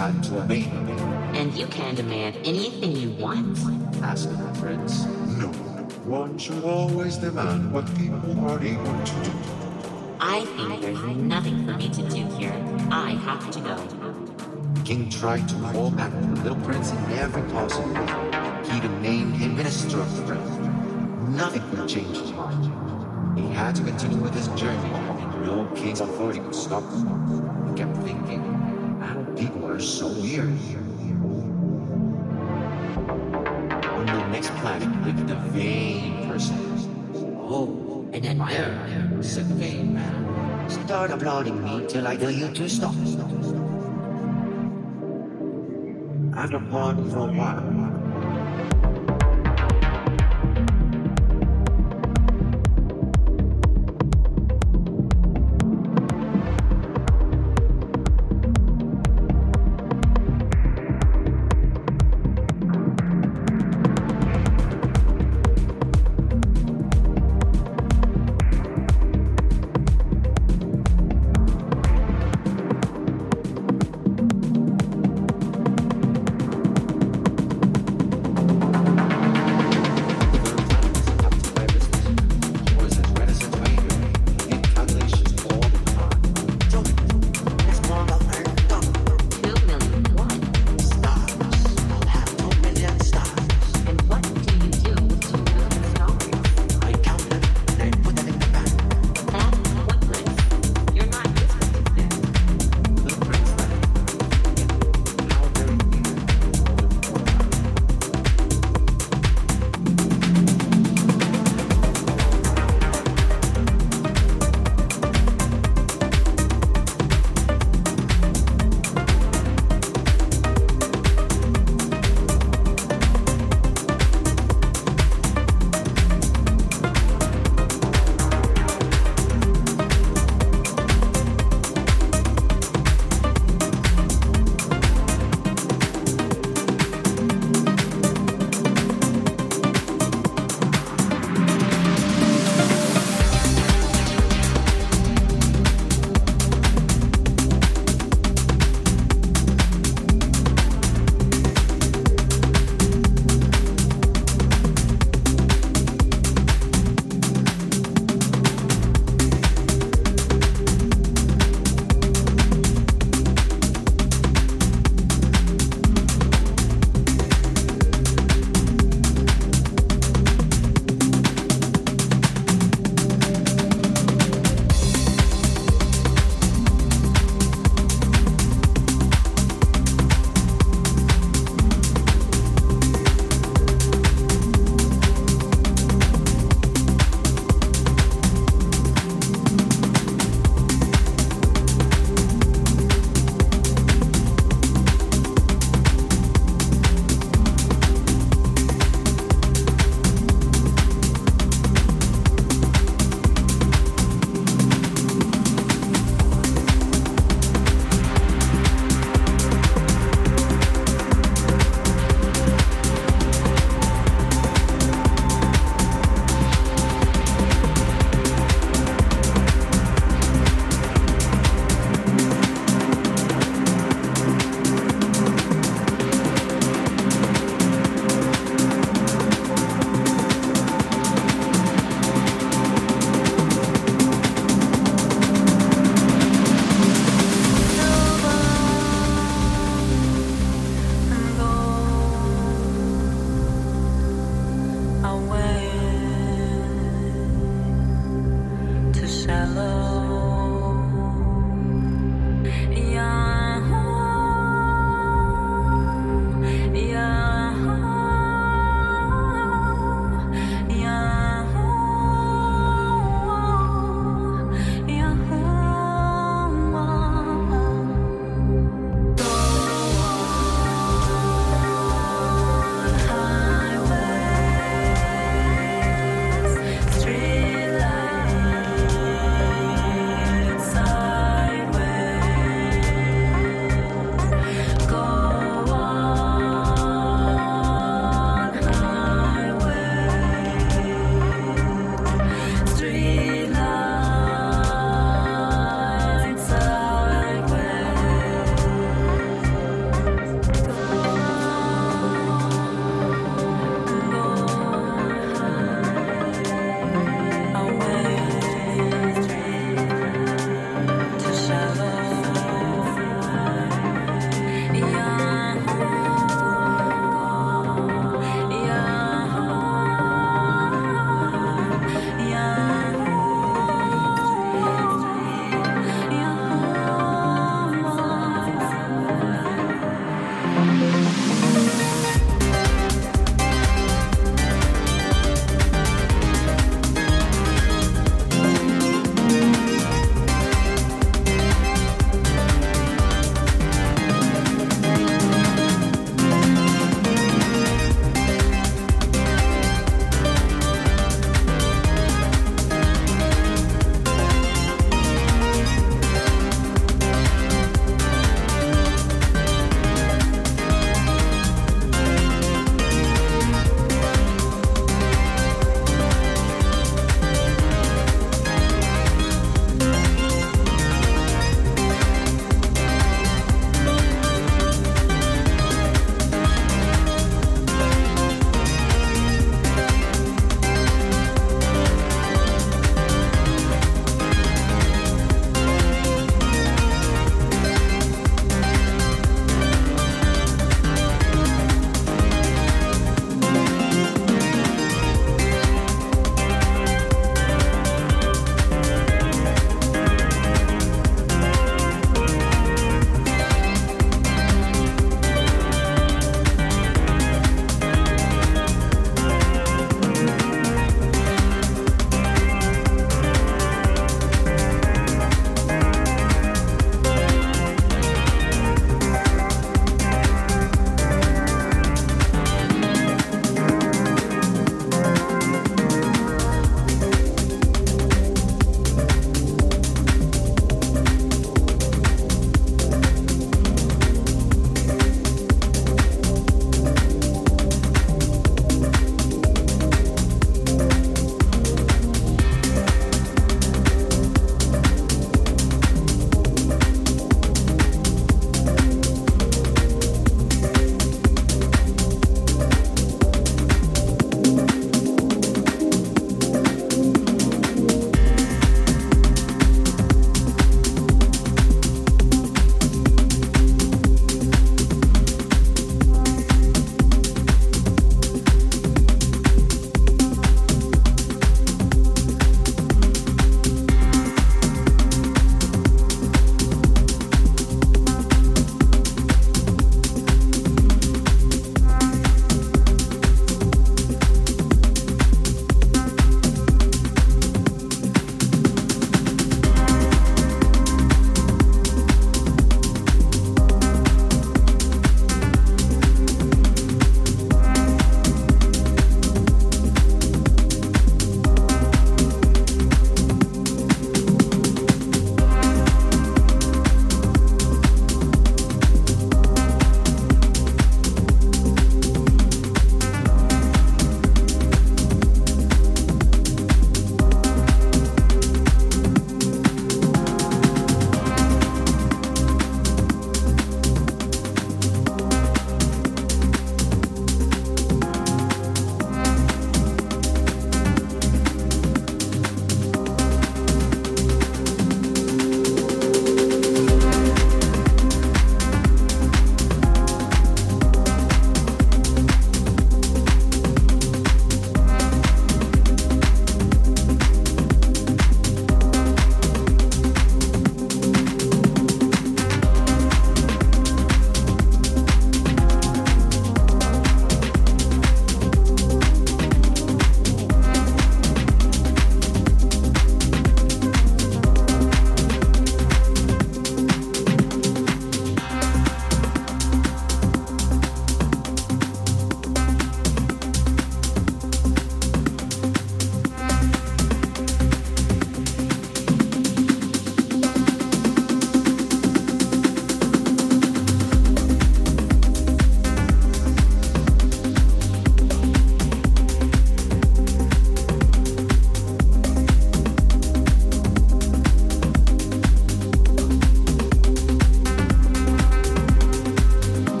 had to obey. And you can demand anything you want. Asked the prince. No, one should always demand what people are able to do. I think there's nothing for me to do here. I have to go. The king tried to hold back the little prince in every possible way. He even named him Minister of Strength. Nothing could change his mind. He had to continue with his journey, and no king's authority could stop him. He kept thinking, Start applauding me till I tell you to stop. After applauding for a while,